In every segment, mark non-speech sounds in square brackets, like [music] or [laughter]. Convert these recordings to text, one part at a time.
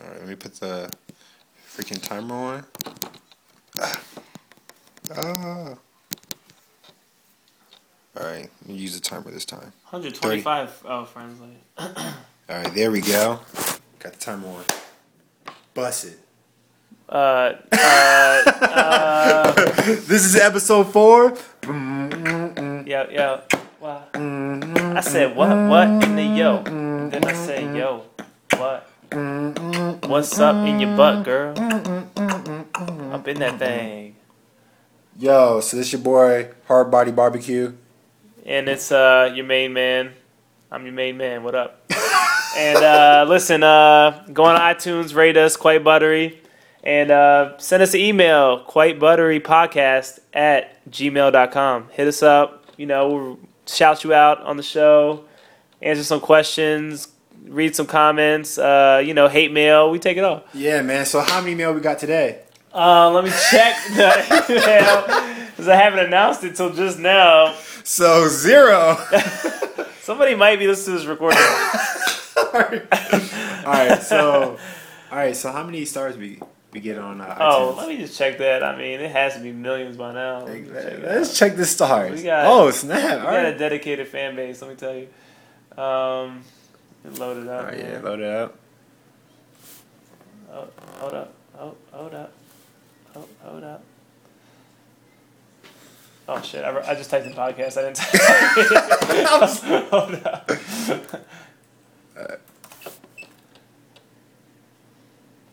All right, let me put the freaking timer on. Ah. ah. All right, let me use the timer this time. 125 oh friends [clears throat] All right, there we go. Got the timer on. Bust it. uh uh uh [laughs] This is episode four. yo yo what I said what what in the yo then I said yo what's up in your butt girl? up in that thing. Yo, so this your boy Hard Body Barbecue. and it's uh your main man. I'm your main man. What up? [laughs] And uh listen uh go on iTunes rate us quite buttery. And uh, send us an email quite buttery podcast at gmail.com hit us up. You know we'll shout you out on the show answer some questions read some comments uh, you know hate mail we take it all Yeah, man. So how many mail we got today? uh, let me check [laughs] the email because i haven't announced it till just now So zero. [laughs] somebody might be listening to this recording [laughs] all right. So, all right. So how many stars we we get on uh, oh let me just check that i mean it has to be millions by now Let me check. Let's check the stars. We got- oh snap! We All got a dedicated fan base. Let me tell you. Um, load it up. Right. Yeah. man. Load it up. Oh, hold up. Oh, hold up. Oh, hold up. Oh shit! I, I just typed in podcast. I didn't type. [laughs] [laughs] hold up.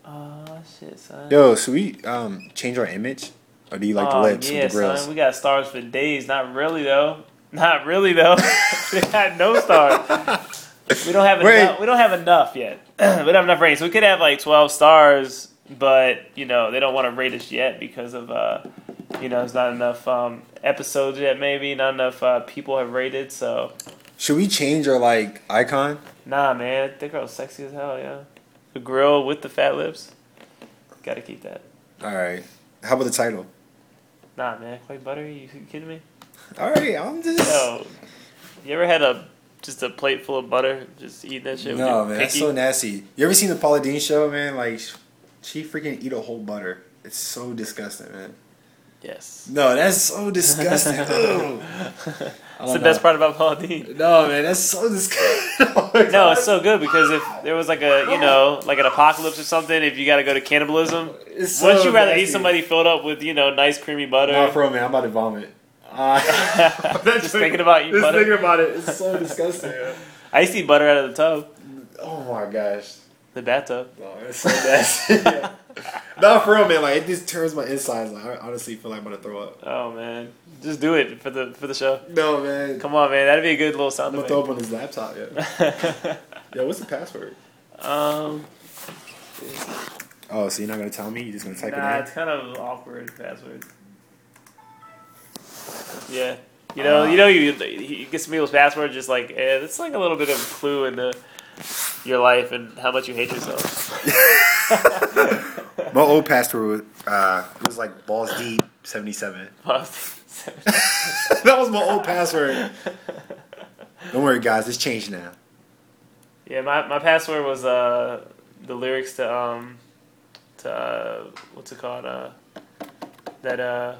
Oh shit, son. Yo, should we um change our image, or do you like the Oh, lips yeah, the grills? son. We got stars for days. Not really though. Not really though. [laughs] we got no stars. We don't have Wait. enough. We don't have enough yet. [clears throat] we don't have enough ratings. We could have like twelve stars, but you know they don't want to rate us yet because of uh, you know there's not enough um, episodes yet. Maybe not enough uh, people have rated. So Should we change our like icon? nah, man, that girl's sexy as hell. Yeah, the grill with the fat lips. Got to keep that. All right. How about the title? Nah, man, quite buttery. You kidding me? All right. I'm just. Yo, you ever had a just a plate full of butter, just eat that shit? no man, that's so nasty. You ever seen the Paula Deen show, man? Like, she freaking eat a whole butter. It's so disgusting, man. Yes. No, that's so disgusting. [laughs] Oh. That's don't the best part about Paul Dean. No, man, that's so disgusting. [laughs] Oh no, it's so good because if there was like a you know like an apocalypse or something, if you got to go to cannibalism, so wouldn't you rather eat somebody filled up with you know nice creamy butter? Nah, for man, I'm about to vomit. Uh, [laughs] [laughs] Just thinking about eating Just butter. thinking about it, it's so [laughs] disgusting. man. I used to eat butter out of the tub, Oh my gosh. the bathtub. No, it's so nasty. no, for real, man. Like it just turns my insides. Like I honestly feel like I'm gonna throw up. Oh man, just do it for the for the show. No, man. Come on, man, that'd be a good little I'm sound gonna throw up on his laptop. Yeah. Yeah. What's the password? um, Oh, so you're not gonna tell me? You're just gonna type nah, it it's kind of awkward password. Yeah, you know, you know, you he gets people's password just like eh, it's like a little bit of a clue into your life and how much you hate yourself. [laughs] My old password was uh, it was like balls deep seventy seven. that was my old password. Don't worry, guys. It's changed now. yeah, my my password was uh the lyrics to um to uh, what's it called uh that uh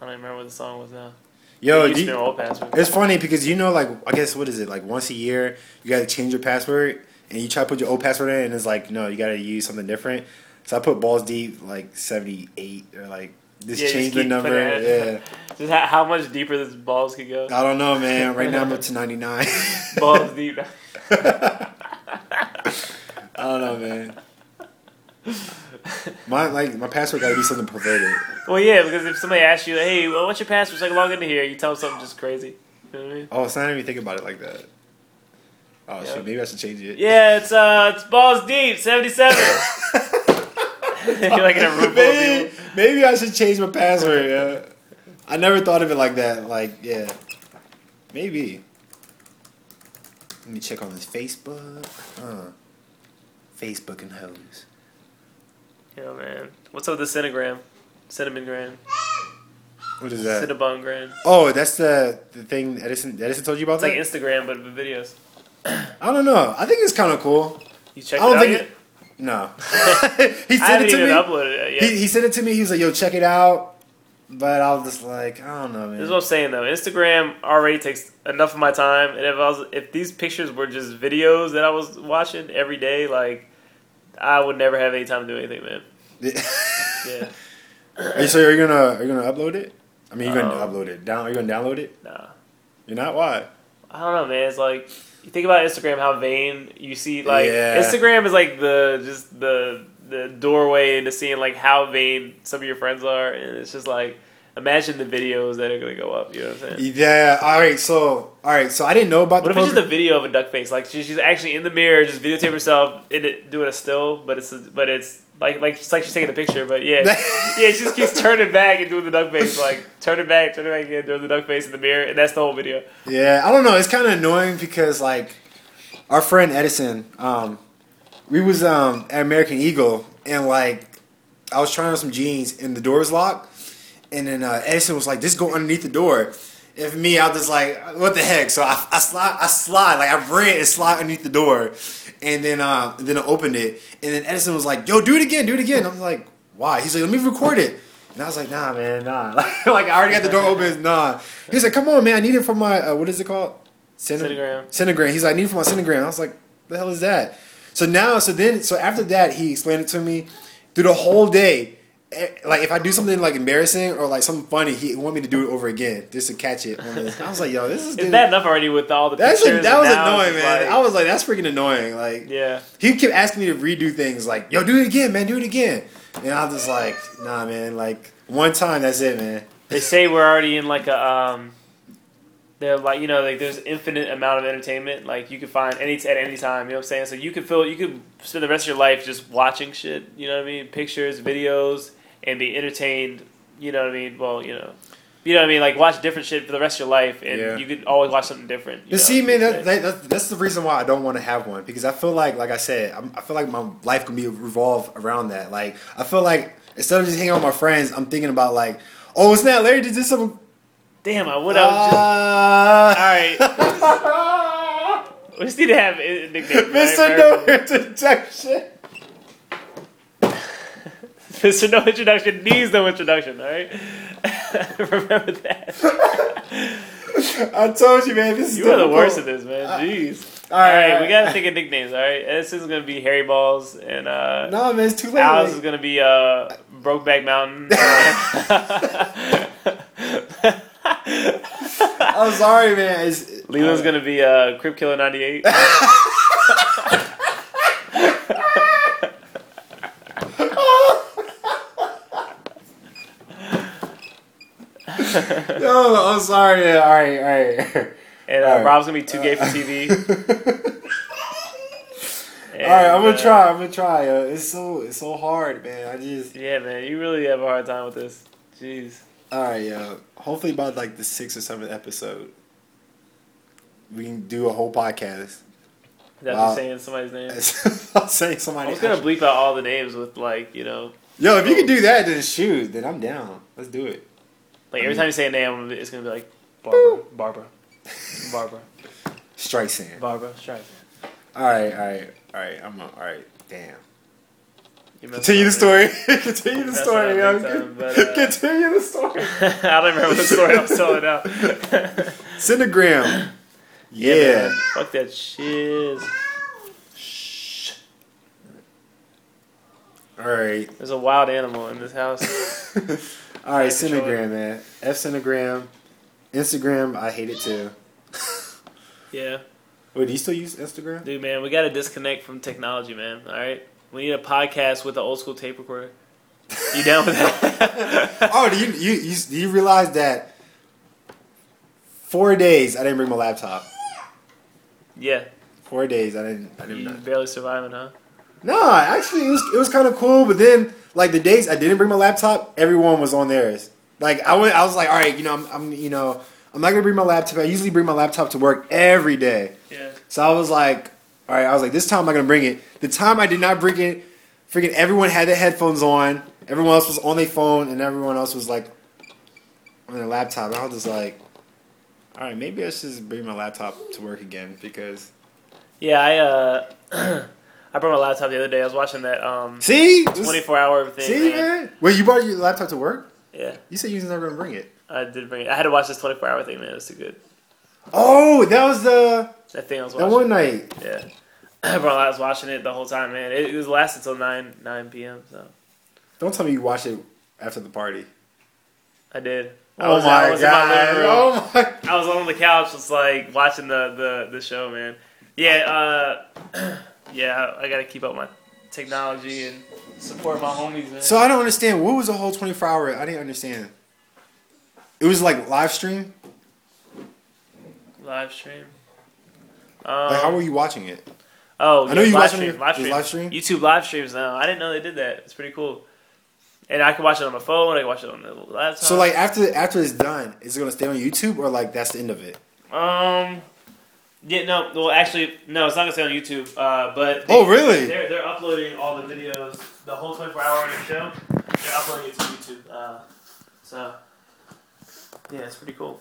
I don't even remember what the song was now. Yo, used do to be you- old password. It's funny because you know, like I guess what is it? Like once a year, you gotta change your password, and you try to put your old password in, and it's like no, you gotta use something different. So I put balls deep like seventy eight or like just Yeah, change the number. Yeah, [laughs] Just how, how much deeper this balls could go. I don't know, man. Right now I'm up to [laughs] ninety nine. balls deep. [laughs] I don't know, man. My like my password gotta be something perverted. Well, yeah, because if somebody asks you, "Hey, well, what's your password?" So I can log into here. You tell them something just crazy. You know what I mean? Oh, it's didn't even think about it like that. Oh Yeah. shit, maybe I should change it. Yeah, it's uh, it's balls deep, seventy-seven. [laughs] [laughs] You're like in a room maybe, maybe I should change my password. Yeah. I never thought of it like that. Like, yeah, maybe. Let me check on this Facebook. Uh, Facebook and hoes. Yeah, man. What's up with the Cinegram? Cinnamon gram. What is that? Cinnabon gram. Oh, that's the the thing Edison Edison told you about It's like. Instagram, but with videos. [clears throat] I don't know. I think it's kind of cool. You checked I don't it out think yet? it- no. [laughs] [laughs] he I sent haven't it to even me. uploaded it yet. He, he sent it to me. He was like, "Yo, check it out." But I was just like, I don't know, man. This is what I'm saying though. Instagram already takes enough of my time, and if I was, if these pictures were just videos that I was watching every day, like I would never have any time to do anything, man. Yeah, [laughs] Are you so are you're gonna are you gonna upload it? I mean, you're gonna Um, upload it. Down? Are you gonna download it? nah. You're not. Why? I don't know, man. It's like you think about Instagram, how vain you see. Like Yeah. Instagram is like the just the the doorway into seeing like how vain some of your friends are, and it's just like imagine the videos that are gonna go up. You know what I'm saying? Yeah. All right. So all right. So I didn't know about What the if it's just a video of a duck face? Like she, she's actually in the mirror, just videotape herself in it, doing a still, but it's but it's like like it's like she's taking a picture, but yeah, [laughs] yeah, she just keeps turning back and doing the duck face, like turn it back, turn it back again, doing the duck face in the mirror, and that's the whole video. Yeah, I don't know. It's kind of annoying because like our friend Edison, um, we was um, at American Eagle and like I was trying on some jeans and the door was locked, and then uh, Edison was like, "Just go underneath the door." And for me, I was just like, "What the heck?" So I, I slide, I slide, like I ran and slide underneath the door, and then uh, then I opened it, and then Edison was like, "Yo, do it again, do it again." I'm like, "Why?" He's like, "Let me record it." And I was like, "Nah, man, nah." [laughs] like I already got the door open. Nah. He's like, "Come on, man, I need it for my uh, what is it called?" Cinegram. Cinegram. He's like, I need it for my Cinegram. I was like, the hell is that? So now, so then, so after that, he explained it to me through the whole day. Eh, Like if I do something like embarrassing or like something funny, he want me to do it over again just to catch it. [laughs] I was like, yo, this is Is that enough already with all the that's pictures? that was annoying, man. like- I was like, that's freaking annoying. Like, yeah, he kept asking me to redo things, like, yo, do it again, man, do it again. And I was just like, nah, man. Like one time, that's it, man. they say we're already in like a um. They're like you know like there's infinite amount of entertainment like you could find any at any time you know what I'm saying so you could feel you could spend the rest of your life just watching shit you know what I mean pictures videos and be entertained you know what I mean well you know you know what I mean like watch different shit for the rest of your life and Yeah. you could always watch something different you You know? see, man, that, that, that's, that's the reason why I don't want to have one because I feel like, like I said, I'm, I feel like my life can be revolve around that. Like, I feel like instead of just hanging out with my friends, I'm thinking about like, oh, it's not Larry did this some. damn I would have just all Uh, right [laughs] we just need to have a nickname Mr. No Introduction. [laughs] Mr. No Introduction needs no introduction, alright? [laughs] Remember that. [laughs] I told you, man. This is You are the worst at this, man. Jeez. All right, Alright, all we gotta think of nicknames, alright? This is gonna be Harry Balls, and uh, No, man, it's too late. Alice is gonna be uh, Brokeback Mountain. I'm sorry, man. It's, Leland's gonna be uh, Crip Killer 98. [laughs] Yo, I'm sorry. Man. All right, all right. And uh, Alright. Rob's gonna be too gay for TV. [laughs] All right, I'm gonna uh, try. I'm gonna try. Yo. It's so it's so hard, man. I just Yeah, man, you really have a hard time with this. Jeez. all right, yo. Hopefully by like the sixth or seventh episode, we can do a whole podcast. Is that Wow. just saying somebody's name? [laughs] I'm saying I somebody. was gonna bleep out all the names with like you know, Yo, if you can do that, then shoot, then I'm down. Let's do it. Like every time you say a name, I'm gonna be- it's gonna be like Barbara, Barbara, Barbara, Strike Sand. Barbara Streisand. All right, all right, all right. I'm all right. Damn. You messed Continue the up, story. [laughs] Continue the That's story, what yo. Think so, but, uh, Continue the story. [laughs] I don't remember the story I was telling now. Cinegram. yeah, Yeah. man. fuck that shiz. Shh. All right. There's a wild animal in this house. [laughs] All right, Cinegram, man. F Cinegram. Instagram, I hate it too. [laughs] Yeah, Wait, do you still use Instagram? dude, man, we got to disconnect from technology, man. All right, we need a podcast with an old school tape recorder. You down with that? [laughs] oh, do you, you you do you realize that four days I didn't bring my laptop. yeah, Four days I didn't. I didn't. barely surviving, huh? No, actually, it was it was kind of cool. But then, like the days I didn't bring my laptop, everyone was on theirs. Like I went, I was like, all right, you know, I'm, I'm you know, I'm not gonna bring my laptop. I usually bring my laptop to work every day. Yeah. So I was like, all right, I was like, this time I'm not gonna bring it. The time I did not bring it, freaking everyone had their headphones on. Everyone else was on their phone, and everyone else was like on their laptop. And I was just like, all right, maybe I should just bring my laptop to work again because Yeah, I uh, [clears throat] I brought my laptop the other day. I was watching that um See, 24 hour thing. See, man. man. Wait, you brought your laptop to work? Yeah, You said you was never gonna bring it. I did bring it. I had to watch this 24 hour thing, man. It was too good. Oh, that was the That thing I was that watching. one night. Yeah. [clears throat] Bro, I was watching it the whole time, man. It, it was lasted till 9 9 p.m. So Don't tell me you watched it after the party. I did. I Oh was, my I was my god! room. Oh my! I was on the couch, just like watching the the, the show, man. Yeah, uh, [clears throat] yeah. I gotta keep up my technology and support my homies, man. So I don't understand. What was the whole twenty four hour? I didn't understand. It was like live stream. live stream. Um, Like, how were you watching it? oh, I know yeah, you live stream, your- live stream. live stream? YouTube live streams now. I didn't know they did that. It's pretty cool. And I can watch it on my phone. I can watch it on the laptop. So like after after it's done, is it gonna stay on YouTube or like that's the end of it? um, yeah, no. Well, actually, no. It's not gonna stay on YouTube. Uh, but Oh really? They're, they're uploading all the videos, the whole 24 hour show. They're uploading it to YouTube. Uh, so, yeah, it's pretty cool.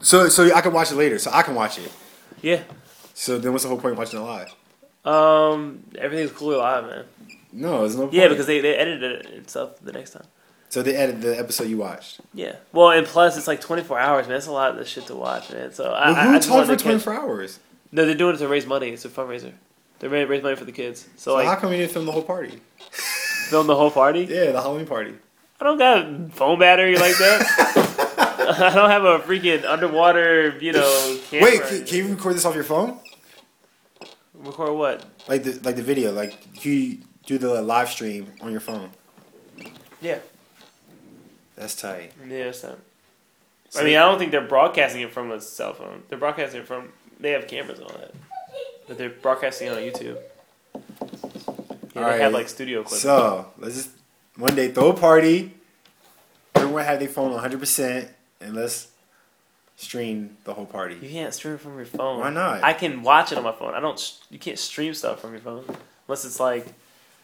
So so I can watch it later. So I can watch it. Yeah. So then what's the whole point of watching it live? Um, everything's cool live, man. No, there's no. Point. Yeah, because they, they edited it and stuff the next time. So they edited the episode you watched. Yeah. Well, and plus it's like 24 hours, man. That's a lot of the shit to watch, man. So I, Well, who I for to twenty hours? No, they're doing it to raise money. It's a fundraiser. They're ready to raise money for the kids. So, So like, how come you didn't film the whole party? [laughs] film the whole party. Yeah, the Halloween party. I don't got a phone battery like that. [laughs] I don't have a freaking underwater, you know, [laughs] camera. Wait, can, can you record this off your phone? record what? Like the like the video, like you do the live stream on your phone. Yeah. That's tight. Yeah, it's not. So- I mean, I don't think they're broadcasting it from a cell phone. They're broadcasting it from. They have cameras and all that, but they're broadcasting it on YouTube. Yeah, they Alright, have like studio equipment. So let's just one day throw a party. Everyone have their phone 100 percent, and let's stream the whole party. you can't stream from your phone. Why not? I can watch it on my phone. I don't. You can't stream stuff from your phone unless it's like.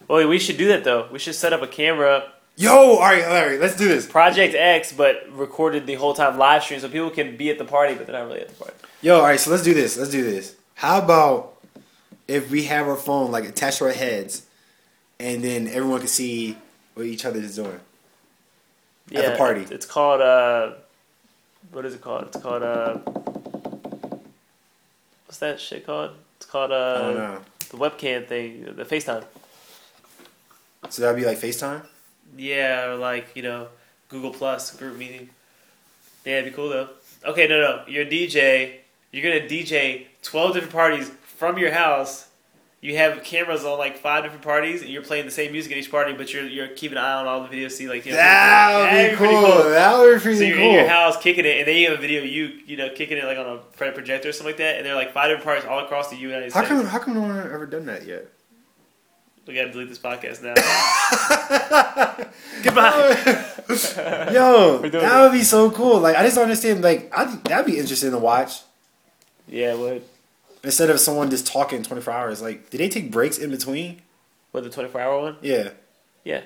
Well, we should do that though. We should set up a camera, Yo, all right, all right, let's do this. Project X, but recorded the whole time live stream, so people can be at the party, but they're not really at the party. Yo, all right, so let's do this. Let's do this. How about if we have our phone like attached to our heads, and then everyone can see what each other is doing. At the party. It's called uh, what is it called? It's called uh, what's that shit called? It's called I don't uh, know. the webcam thing, the FaceTime. So that'd be like FaceTime. Yeah, or like you know, Google Plus group meeting. Yeah, it'd be cool though. Okay, no, no, you're a DJ. You're gonna DJ twelve different parties from your house. You have cameras on like five different parties, and you're playing the same music at each party, but you're you're keeping an eye on all the videos. See, like you know, That would that'd be pretty cool. That would be pretty cool. So you're cool. in your house kicking it, and then you have a video you you know kicking it like on a projector or something like that, and they're like five different parties all across the United How States. come? How come no one ever done that yet? We gotta delete this podcast now. [laughs] Goodbye. [laughs] Yo, We're doing that would be so cool. Like I just don't understand. Like I that'd be interesting to watch yeah, what? instead of someone just talking twenty four hours. Like, did they take breaks in between? What the 24 hour one? Yeah. Yeah.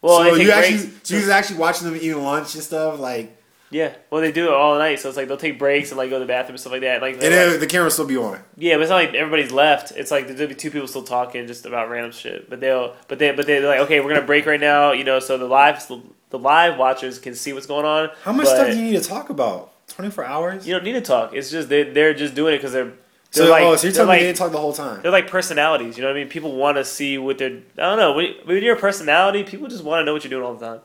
Well, so they take you breaks. actually, so you was actually watching them eating lunch and stuff. Like, yeah. Well, they do it all night, so it's like they'll take breaks and like go to the bathroom and stuff like that. Like, and like- the camera still be on. yeah, but it's not like everybody's left. It's like there'll be two people still talking just about random shit. But they'll, but they, but they're like, okay, we're gonna break right now, you know, so the live, the live watchers can see what's going on. How much stuff do you need to talk about? Twenty four hours. You don't need to talk. It's just they they're just doing it because they're. so, they're like, oh, so you're telling me they didn't talk the whole time? They're like personalities, you know what I mean? People want to see what they're. I don't know. When, when you're a personality, people just want to know what you're doing all the time.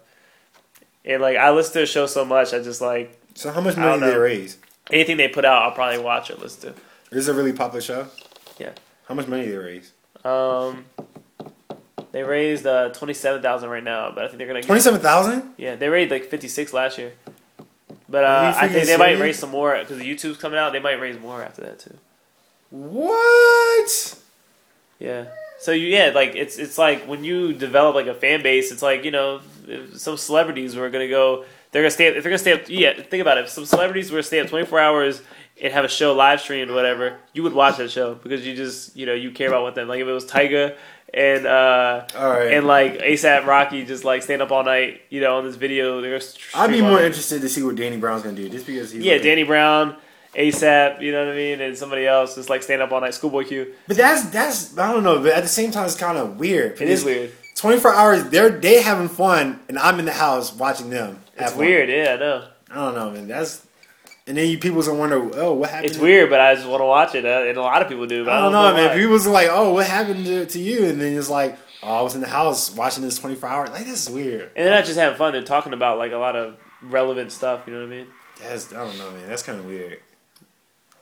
And like, I listen to a show so much, I just like So how much money did they raise? anything they put out, I'll probably watch or listen to. Is it a really popular show? Yeah. How much money did they raise? Um, they raised uh, twenty seven thousand right now, but I think they're gonna. Twenty Get, seven thousand. yeah, they raised like fifty six last year. But uh, I think they might raise some more because YouTube's coming out. They might raise more after that too. What? Yeah. So you yeah, like it's it's like when you develop like a fan base, it's like you know if some celebrities were gonna go. They're gonna stay. If they're gonna stay up, yeah. Think about it. If some celebrities were to stay up twenty four hours and have a show live streamed or whatever, you would watch that show because you just you know you care about what them. Like if it was Tyga and uh All right. and like ASAP Rocky just like staying up all night, you know, on this video. They're gonna I'd be more night. interested to see what Danny Brown's gonna do, just because he's Yeah, like, Danny Brown ASAP, you know what I mean, and somebody else just like staying up all night. Schoolboy Q. But that's that's I don't know. But at the same time, it's kind of weird. It is weird. Twenty four hours, they're they having fun, and I'm in the house watching them. It's fun. weird, yeah, I know. I don't know, man. That's and then you people's gonna wonder, oh, what happened? It's weird, but I just want to watch it, uh, and a lot of people do. But I don't know, man. why. People's like, oh, what happened to, to you? And then it's like, oh, I was in the house watching this twenty four hours. Like this is weird. And they're not just having fun; they're talking about like a lot of relevant stuff. You know what I mean? That's I don't know, man. That's kind of weird.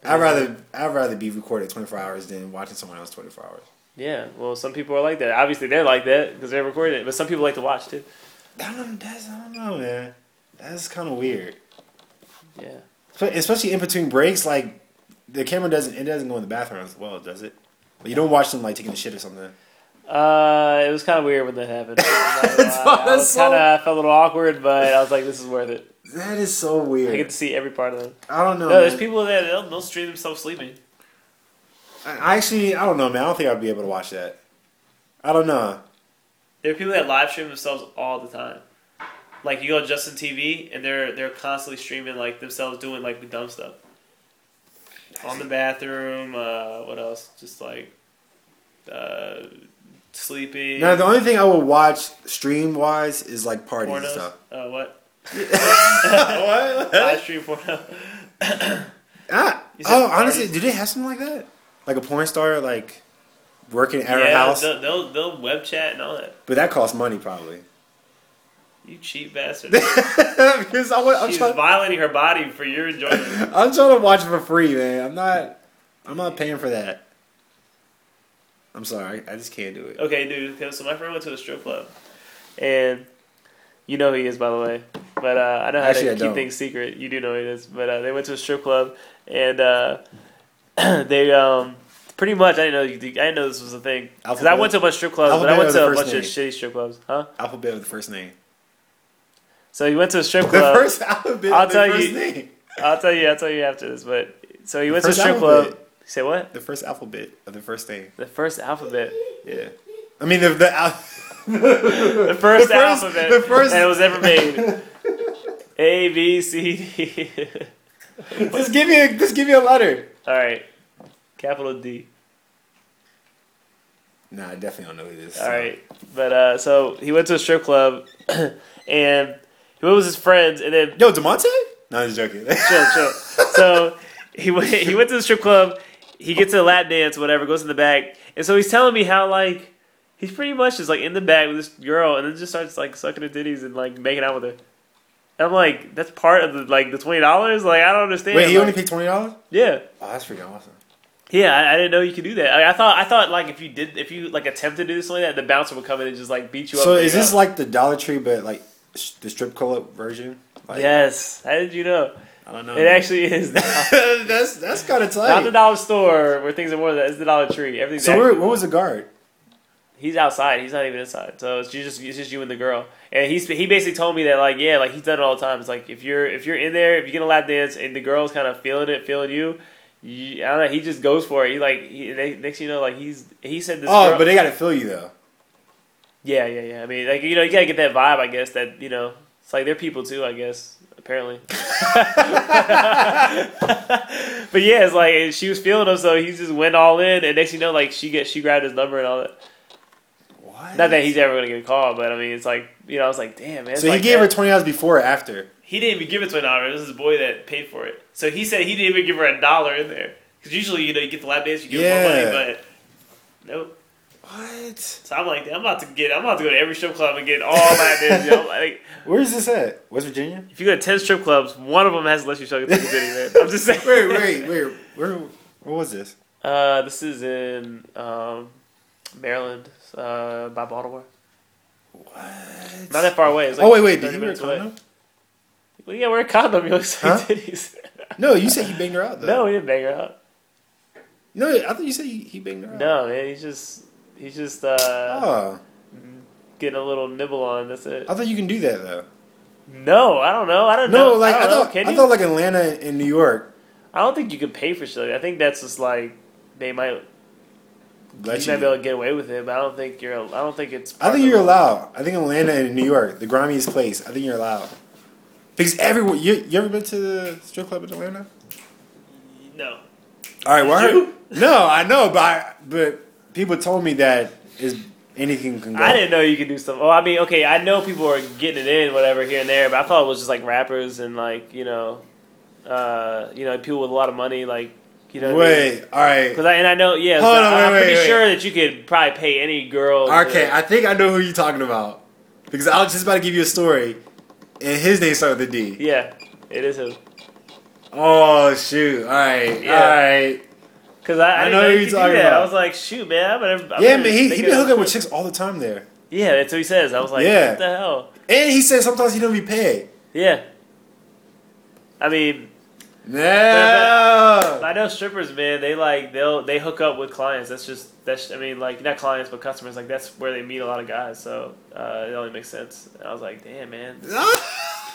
I'd rather I'd rather be recorded twenty four hours than watching someone else twenty four hours. Yeah. Well, some people are like that. Obviously, they're like that because they're recording it. But some people like to watch too. I don't know. That's I don't know, man. That's kind of weird. Yeah. Especially in between breaks, like the camera doesn't it doesn't go in the bathroom as well, does it? But you don't watch them like taking a shit or something. Uh, it was kind of weird when that happened. I'm not gonna That's- [laughs] lie. I was so- kind of felt a little awkward, but I was like, this is worth it. That is so weird. I get to see every part of it. I don't know. No, there's people that they'll, they'll stream themselves sleeping. I actually I don't know, man. I don't think I'd be able to watch that. I don't know. There are people that live stream themselves all the time. Like you go to Justin TV and they're they're constantly streaming like themselves doing like dumb stuff. On the bathroom, uh, what else? Just like uh, sleeping. Now the only thing I would watch stream wise is like parties and pornos. stuff. Uh, what? [laughs] [laughs] what? Live stream porno. Ah, oh, honestly, do they have something like that? Like a porn star, like working at her house, They'll, they'll they'll web chat and all that. but that costs money probably. You cheap bastard. [laughs] because I, I'm She's trying, violating her body for your enjoyment. [laughs] I'm trying to watch for free, man. I'm not, I'm not paying for that. I'm sorry, I just can't do it. Okay, dude. So my friend went to a strip club, and you know who he is, by the way. But uh, I know how Actually, I to keep don't. things secret. You do know who he is. But uh, they went to a strip club, and uh, [clears throat] they um, pretty much. I didn't know. You, I didn't know this was a thing because I went to a bunch of strip clubs, but I went to a bunch of shitty strip clubs, huh? Alphabet of the first name. So he went to a strip club. The first alphabet I'll of the tell first you- name. I'll tell you. I'll tell you after this. But so he went to a strip alphabet. club. Say what? The first alphabet of the first name. The first alphabet. Yeah. I mean the the. Al- [laughs] The first, The first- alphabet the first- that was ever made. [laughs] A B C D. just give me a just give me a letter. All right, capital D. Nah, I definitely don't know who this. is. All right, but uh, so he went to a strip club, [clears throat] and he went with his friends, and then Yo, Demonte? No, I'm just joking. chill, chill. [laughs] So he went, he went to the strip club. He gets a lap dance, whatever, goes in the back, and so he's telling me how like he's pretty much just like in the back with this girl, and then just starts like sucking her titties and like making out with her. And I'm like, that's part of the like the twenty dollars. Like I don't understand. Wait, he Like, only paid twenty dollars? yeah. Oh, that's freaking awesome. Yeah, I, I didn't know you could do that. I, I thought I thought like if you did if you like attempted to do something like that, the bouncer would come in and just like beat you up. So is this out. like the Dollar Tree, but like the strip club version? Like, yes? How did you know? I don't know. It actually is [laughs] [laughs] that's that's kind of tight. not the dollar store where things are more than that. It's the Dollar Tree. Everything's So where, where was the guard? He's outside. He's not even inside. So it's just it's just you and the girl. And he's he basically told me that like yeah like he's done it all the time. It's like if you're if you're in there if you're get a lap dance and the girl's kind of feeling it feeling you. you I don't know. He just goes for it. He like he, they, next thing you know like he's he said this. Oh, girl, but they got to feel you though. Yeah, yeah, yeah. I mean, like you know, you gotta get that vibe. I guess that you know, it's like they're people too. I guess apparently. [laughs] [laughs] but yeah, it's like she was feeling him, so he just went all in. And next, you know, like she get she grabbed his number and all that. What? Not that he's ever gonna get a call, but I mean, it's like you know, I was like, damn man. So he like gave her twenty dollars before or after? He didn't even give it twenty an dollar. This is his boy that paid for it. So he said he didn't even give her a dollar in there. Because usually, you know, you get the lap dance, you give Yeah. more money, but nope. What? So I'm like, I'm about to get, I'm about to go to every strip club and get all lap dance. You [laughs] know? Like, Where is this at? West Virginia? If you go to ten strip clubs, one of them has to let you suck a titty, man. I'm just saying. Wait, wait, wait. Where? Where was this? Uh, this is in um, Maryland, uh, by Baltimore. What? Not that far away. It's like oh wait, wait. Did 30 he wear a away. condom? Well, yeah, wear a condom. [laughs] You look Huh? titties. No, you said he banged her out though. no, he didn't bang her out. no. I thought you said he, he banged her out. No, man, he's just he's just uh, Oh, getting a little nibble on. That's it. I thought you can do that though. No, I don't know. I don't No, know. like I, I, thought. I you? thought like Atlanta and New York I don't think you can pay for shit. I think that's just like they might let you you. might be able to get away with it, but I don't think you're. I don't think it's. I think you're allowed. I think Atlanta and New York, the grimiest place. I think you're allowed. Because everyone, you, you ever been to the strip club in Atlanta? No. All right, well, no, I know, but I, but people told me that is anything can go. I didn't know you could do stuff. Oh, I mean, okay, I know people are getting it in, whatever, here and there, but I thought it was just like rappers and like you know, uh, you know, people with a lot of money, like you know. Wait, all right. Because I and I know, yeah, Hold on, I, am pretty wait, sure that you could probably pay any girl. Okay, to- I think I know who you're talking about because I was just about to give you a story, and his name started with a D. yeah, it is him. Oh shoot! All right, Yeah. all right. Because I, I, I know know you you're could talking about. I was like, shoot, man, I'm gonna. I'm yeah, man, he he up hooking for- with chicks all the time there, Yeah, that's what he says. I was like, Yeah. what the hell? and he said sometimes he don't be paid. Yeah. I mean, No. I know strippers, man. They like they'll they hook up with clients. That's just that's I mean like not clients but customers. Like that's where they meet a lot of guys. So uh, it only makes sense. And I was like, damn, man. [laughs]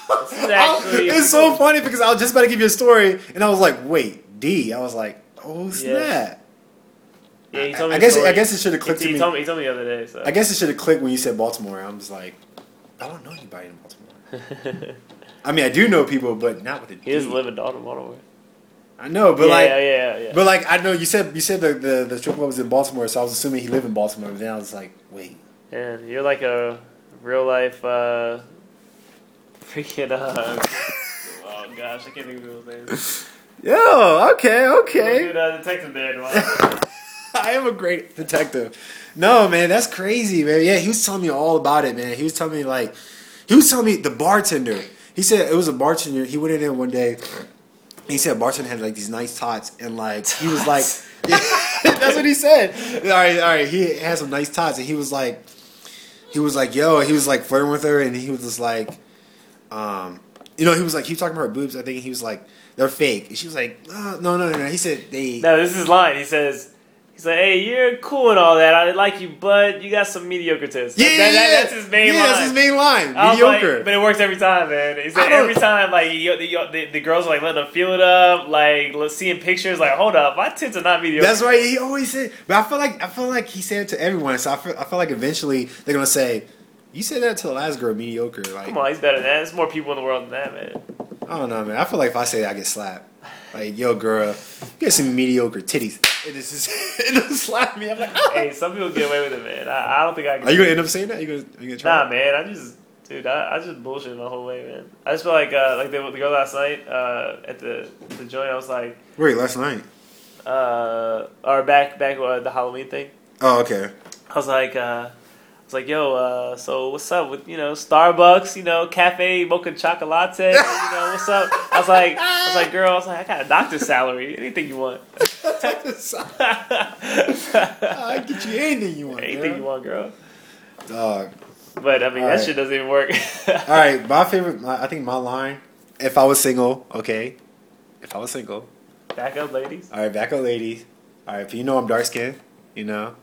actually- it's so funny because I was just about to give you a story, and I was like, "Wait, D." I was like, "Oh snap!" Yeah, he told me. I guess story. I guess it should have clicked he, to he me. told me. He told me the other day. So I guess it should have clicked when you said Baltimore. I'm just like, I don't know anybody in Baltimore. [laughs] I mean, I do know people, but not with a D. he doesn't live in Dalton, Baltimore. I know, but yeah, like, yeah, yeah, yeah. but like, I know you said you said the, the the strip club was in Baltimore, so I was assuming he lived in Baltimore. But then I was like, wait, And you're like a real life uh, [laughs] freaking. Uh, [laughs] oh gosh, I can't think of people's names. yo, okay, okay. Dude, uh, detective there. [laughs] I am a great detective. No, man, that's crazy, man. Yeah, he was telling me all about it, man. He was telling me like, he was telling me the bartender. He said it was a bartender. He went in there one day. He said bartender had like these nice tots, and like he was like, [laughs] that's what he said. All right, all right. He had some nice tots, and he was like, he was like, yo, he was like flirting with her, and he was just like, um, you know, he was like, he was talking about her boobs. I think he was like, they're fake, and she was like, uh, no, no, no, no. He said they. No, this is lying. He says, he's like, hey, you're cool and all that. I like you, but you got some mediocre tits. Yeah, That- yeah, that- yeah. that's his main yeah, line. that's his main line. I was like- Mediocre. but it works every time, man. He I said every time, like the, the, the girls are like letting them feel it up, like seeing pictures. Like, hold up, my tits are not mediocre. That's why he always said. But I feel like I feel like he said it to everyone. So I feel, I feel like eventually they're gonna say, "You said that to the last girl, mediocre." Like Come on, he's better than that. There's more people in the world than that, man. I don't know, man. I feel like if I say that, I get slapped. Like, yo, girl, you got some mediocre titties. It just [laughs] it doesn't slap me. I'm like, ah. [laughs] hey, some people get away with it, man. I, I don't think I can. are you gonna end up saying that? You gonna, are you gonna try? Nah, man. I just, dude, I, I just bullshit my whole way, man. I just feel like, uh, like the, the girl last night uh, at the the joint. I was like, Wait, last night. uh, or back back uh, the Halloween thing. Oh, okay. I was like, uh, like, yo, uh, so what's up with you know Starbucks, you know, cafe mocha chocolate, you know, what's up? I was like, I was like, girl, I was like, I got a doctor's salary, anything you want, [laughs] I get you anything you want. anything girl. you want, girl. Dog. But I mean, All that right. shit doesn't even work. [laughs] All right, my favorite. My, I think my line. If I was single, okay. If I was single, Back up, ladies. all right, back up, ladies. All right, if you know I'm dark skinned, you know,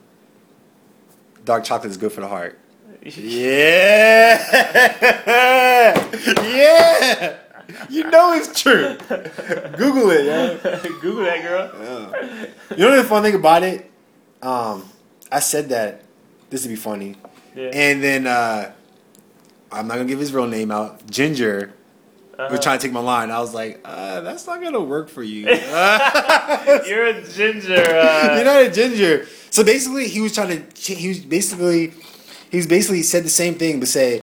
dark chocolate is good for the heart. Yeah, [laughs] yeah. You know it's true. Google it, yo. Google that girl. Yeah. You know the fun thing about it? Um, I said that this would be funny, Yeah. and then uh, I'm not gonna give his real name out. Ginger Uh-huh. was trying to take my line. I was like, uh, that's not gonna work for you. [laughs] [laughs] You're a ginger. Uh, You're not a ginger. So basically, he was trying to. He was basically, he was basically said the same thing, but say,